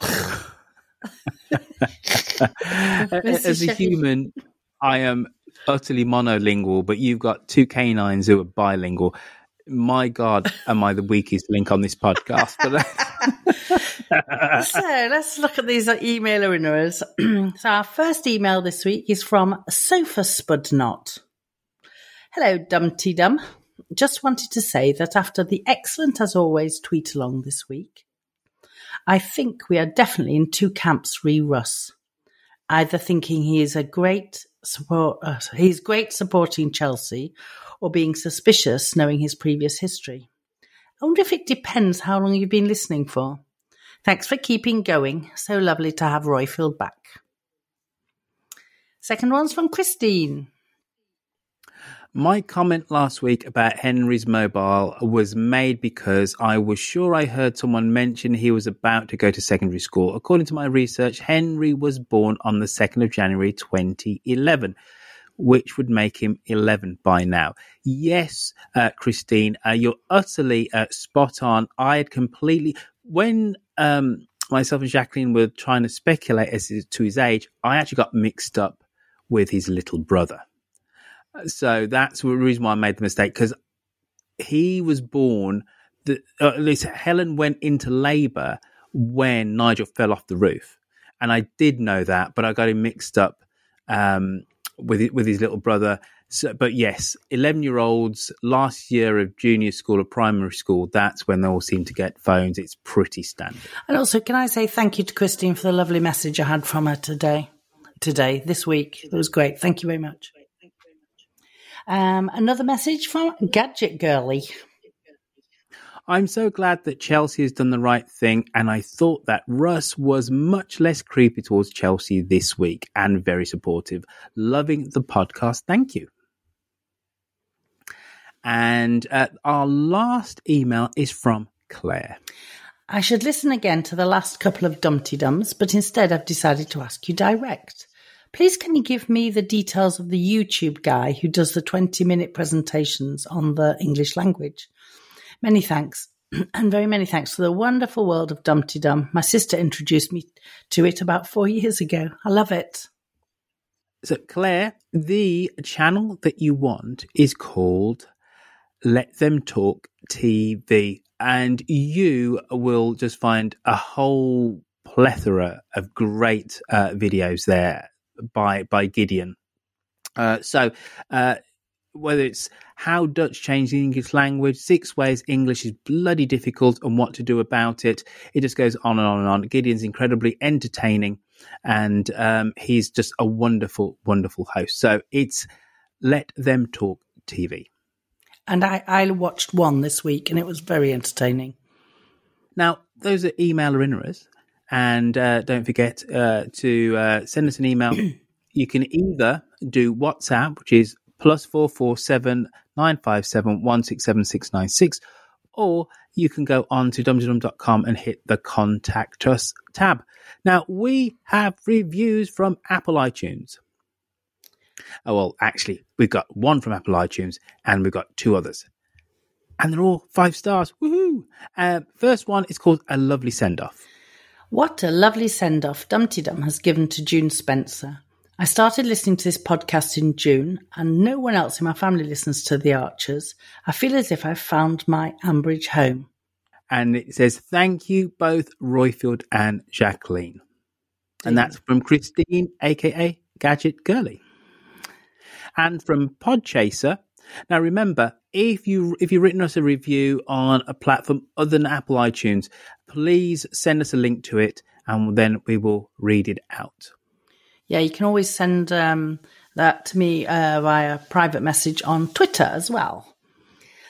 as a human, I am utterly monolingual, but you've got two canines who are bilingual. My God, am I the weakest link on this podcast? So let's look at these email winners. so our first email this week is from Sofa Spudnot. Hello, Dumpty Dum. Just wanted to say that after the excellent as always tweet along this week, I think we are definitely in two camps re Russ. Either thinking he is a great support, uh, he's great supporting Chelsea, or being suspicious knowing his previous history. I wonder if it depends how long you've been listening for. Thanks for keeping going. So lovely to have Roifield back. Second one's from Christine. My comment last week about Henry's mobile was made because I was sure I heard someone mention he was about to go to secondary school. According to my research, Henry was born on the 2nd of January 2011, which would make him 11 by now. Yes, uh, Christine, uh, you're utterly uh, spot on. I had completely, when um, myself and Jacqueline were trying to speculate as to his age, I actually got mixed up with his little brother. So that's the reason why I made the mistake because he was born. The, uh, at least Helen went into labour when Nigel fell off the roof, and I did know that, but I got him mixed up um, with with his little brother. So, but yes, eleven year olds last year of junior school or primary school. That's when they all seem to get phones. It's pretty standard. And also, can I say thank you to Christine for the lovely message I had from her today, today, this week. It was great. Thank you very much. Um, another message from Gadget Girly. I'm so glad that Chelsea has done the right thing, and I thought that Russ was much less creepy towards Chelsea this week and very supportive. Loving the podcast. Thank you. And uh, our last email is from Claire. I should listen again to the last couple of Dumpty Dums, but instead I've decided to ask you direct. Please, can you give me the details of the YouTube guy who does the 20 minute presentations on the English language? Many thanks. And very many thanks for the wonderful world of Dumpty Dum. My sister introduced me to it about four years ago. I love it. So, Claire, the channel that you want is called Let Them Talk TV, and you will just find a whole plethora of great uh, videos there by by Gideon. Uh, so, uh, whether it's how Dutch changed the English language, six ways English is bloody difficult and what to do about it. It just goes on and on and on. Gideon's incredibly entertaining and um, he's just a wonderful, wonderful host. So it's Let Them Talk TV. And I, I watched one this week and it was very entertaining. Now, those are emailer inners. And uh, don't forget uh, to uh, send us an email. you can either do WhatsApp, which is plus four four seven nine five seven one six seven six nine six, or you can go on to dumdydum.com and hit the contact us tab. Now we have reviews from Apple iTunes. Oh well, actually, we've got one from Apple iTunes and we've got two others, and they're all five stars. Woohoo! Uh, first one is called a lovely send off. What a lovely send off Dumpty Dum has given to June Spencer. I started listening to this podcast in June, and no one else in my family listens to The Archers. I feel as if I've found my Ambridge home. And it says, Thank you both, Roifield and Jacqueline. And that's from Christine, aka Gadget Girly. And from Podchaser. Now remember, if you if you've written us a review on a platform other than Apple iTunes, please send us a link to it and then we will read it out. Yeah, you can always send um, that to me uh, via private message on Twitter as well.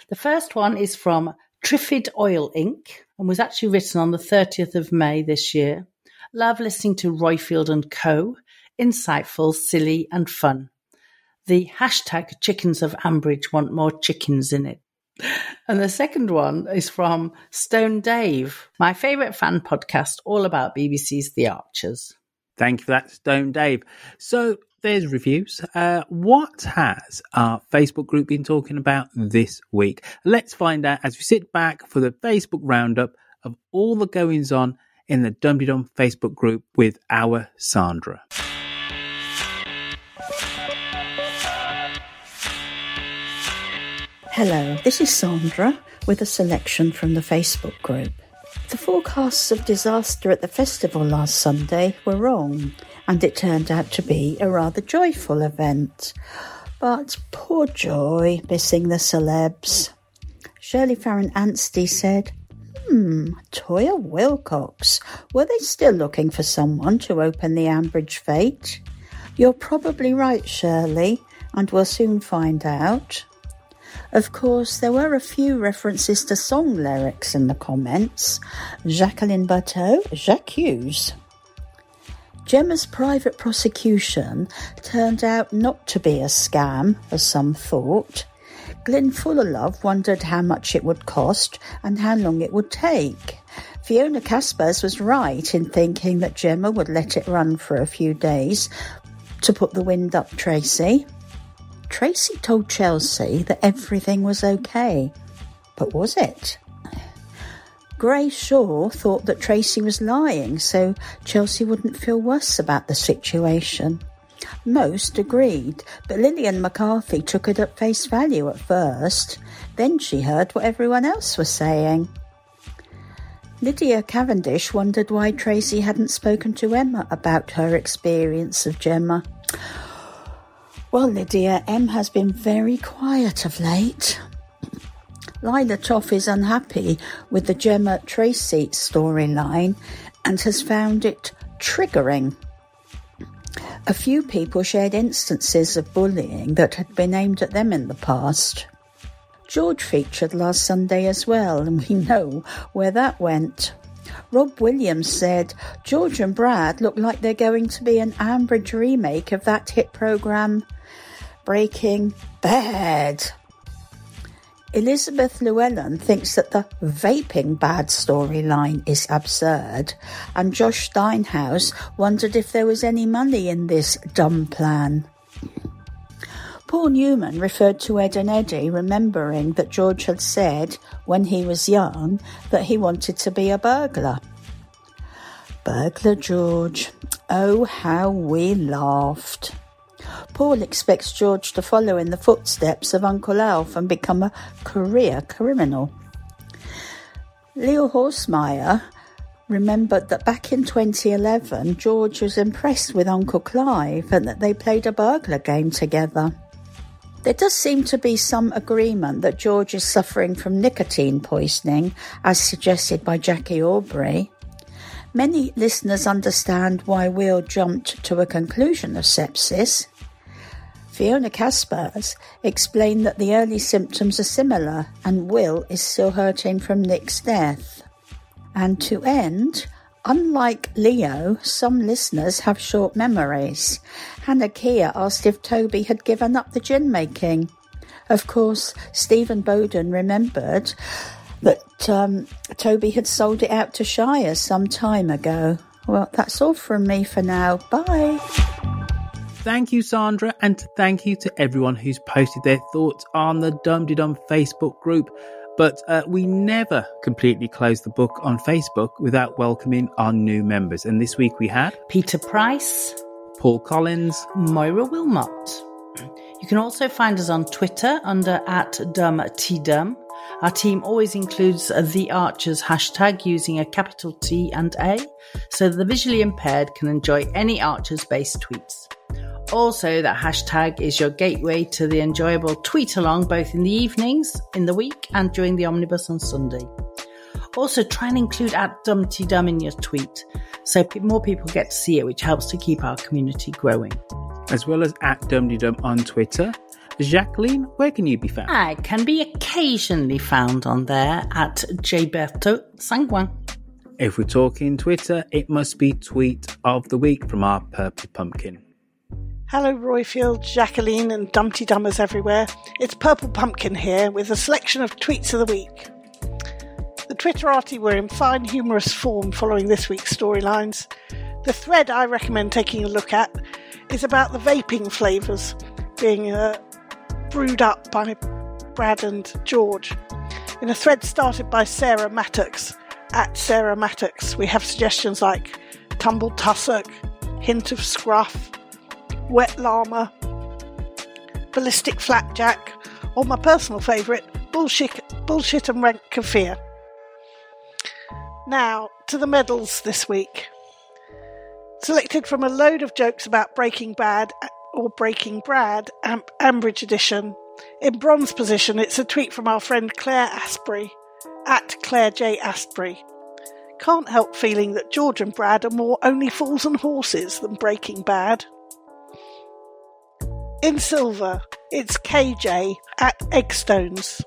The first one is from Triffid Oil Inc. and was actually written on the 30th of May this year. Love listening to Roifield and Co. Insightful, silly, and fun. The hashtag chickens of Ambridge want more chickens in it. And the second one is from Stone Dave, my favourite fan podcast, all about BBC's The Archers. Thank you for that, Stone Dave. So there's reviews. Uh, what has our Facebook group been talking about this week? Let's find out as we sit back for the Facebook roundup of all the goings on in the Dum Dum Facebook group with our Sandra. Hello, this is Sandra with a selection from the Facebook group. The forecasts of disaster at the festival last Sunday were wrong, and it turned out to be a rather joyful event. But poor Joy missing the celebs. Shirley Farron Anstey said, Hmm, Toyah Willcox. Were they still looking for someone to open the Ambridge fate? You're probably right, Shirley, and we'll soon find out. Of course, there were a few references to song lyrics in the comments. Jacqueline Bateau, J'accuse. Gemma's private prosecution turned out not to be a scam, as some thought. Glyn Fullerlove wondered how much it would cost and how long it would take. Fiona Caspers was right in thinking that Gemma would let it run for a few days to put the wind up Tracy. Tracy told Chelsea that everything was okay. But was it? Grace Shaw thought that Tracy was lying so Chelsea wouldn't feel worse about the situation. Most agreed, but Lillian McCarthy took it at face value at first. Then she heard what everyone else was saying. Lydia Cavendish wondered why Tracy hadn't spoken to Emma about her experience of Gemma. Well, Lydia, Emma has been very quiet of late. Lila Toff is unhappy with the Gemma Tracy storyline and has found it triggering. A few people shared instances of bullying that had been aimed at them in the past. George featured last Sunday as well, and we know where that went. Rob Williams said George and Brad look like they're going to be an Ambridge remake of that hit programme Breaking Bad. Elizabeth Llewellyn thinks that the vaping bad storyline is absurd, and Josh Steinhaus wondered if there was any money in this dumb plan. Paul Newman referred to Ed and Eddie, remembering that George had said when he was young that he wanted to be a burglar. Burglar George. Oh, how we laughed. Paul expects George to follow in the footsteps of Uncle Alf and become a career criminal. Leo Horsemeyer remembered that back in 2011, George was impressed with Uncle Clive and that they played a burglar game together. There does seem to be some agreement that George is suffering from nicotine poisoning, as suggested by Jackie Aubrey. Many listeners understand why Will jumped to a conclusion of sepsis. Fiona Caspers explained that the early symptoms are similar and Will is still hurting from Nic's death. And to end, unlike Leo, some listeners have short memories. Hannah Kia asked if Toby had given up the gin making. Of course, Stephen Bowden remembered that um, Toby had sold it out to Shire some time ago. Well, that's all from me for now. Bye. Thank you, Sandra, and thank you to everyone who's posted their thoughts on the Dum Dum Facebook group. But uh, we never completely close the book on Facebook without welcoming our new members. And this week we had Peter Price, Paul Collins, Moira Wilmot. You can also find us on Twitter under at DumTDum. Our team always includes the Archers hashtag using a capital T and A, so the visually impaired can enjoy any Archers based tweets. Also, that hashtag is your gateway to the enjoyable tweet along both in the evenings, in the week, and during the omnibus on Sunday. Also, try and include at DumTDum in your tweet so more people get to see it, which helps to keep our community growing. As well as at DumDum on Twitter. Jacqueline, where can you be found? I can be occasionally found on there at Jberto Sanguin. If we're talking Twitter, it must be Tweet of the Week from our Purple Pumpkin. Hello, Roifield, Jacqueline, and Dumpty Dummers everywhere. It's Purple Pumpkin here with a selection of tweets of the week. The Twitterati were in fine humorous form following this week's storylines. The thread I recommend taking a look at is about the vaping flavours being uh, brewed up by Brad and George. In a thread started by Sarah Mattox, at Sarah Mattox, we have suggestions like tumbled tussock, hint of scruff, wet llama, ballistic flapjack, or my personal favourite, bullshit, bullshit and rank kefir. Now, to the medals this week. Selected from a load of jokes about Breaking Bad or Breaking Brad, Am- Ambridge edition. In bronze position, it's a tweet from our friend Claire Asprey, at Claire J. Asprey. Can't help feeling that George and Brad are more only fools and horses than Breaking Bad. In silver, it's KJ at Eggstones.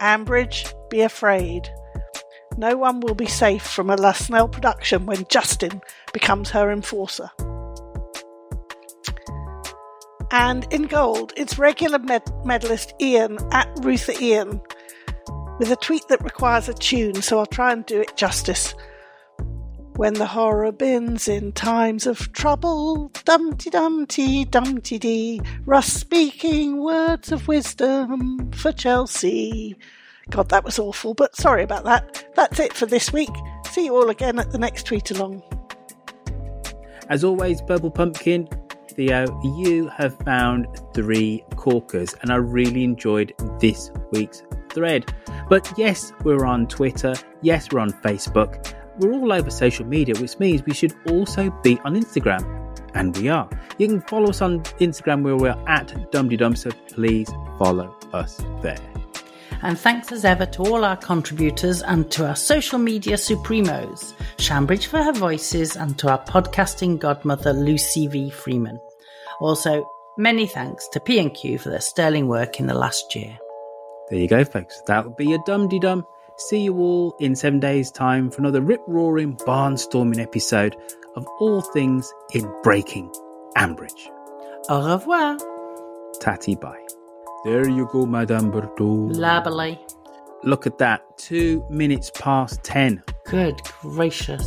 Ambridge, be afraid. No one will be safe from a Lasnell production when Justin becomes her enforcer. And in gold, it's regular med- medalist Ian at Ruther Ian with a tweet that requires a tune, so I'll try and do it justice. When the Horrobins in times of trouble, dumpty dumpty dumpty dee, Russ speaking words of wisdom for Chelsea. God, that was awful, but sorry about that. That's it for this week. See you all again at the next tweet along. As always, Purple Pumpkin, Theo, you have found three corkers, and I really enjoyed this week's thread. But yes, we're on Twitter, yes, we're on Facebook, we're all over social media, which means we should also be on Instagram. and we are. You can follow us on Instagram where we're at dumdydum, so please follow us there. And thanks as ever to all our contributors and to our social media supremos, Shambridge for her voices, and to our podcasting godmother, Lucy V. Freeman. Also, many thanks to P&Q for their sterling work in the last year. There you go, folks. That'll be a dum de dum. See you all in seven days' time for another rip roaring, barnstorming episode of all things in Breaking Ambridge. Au revoir. Tatty bye. There you go, Madame Berthaud. Labely. Look at that. Two minutes past ten. Good gracious.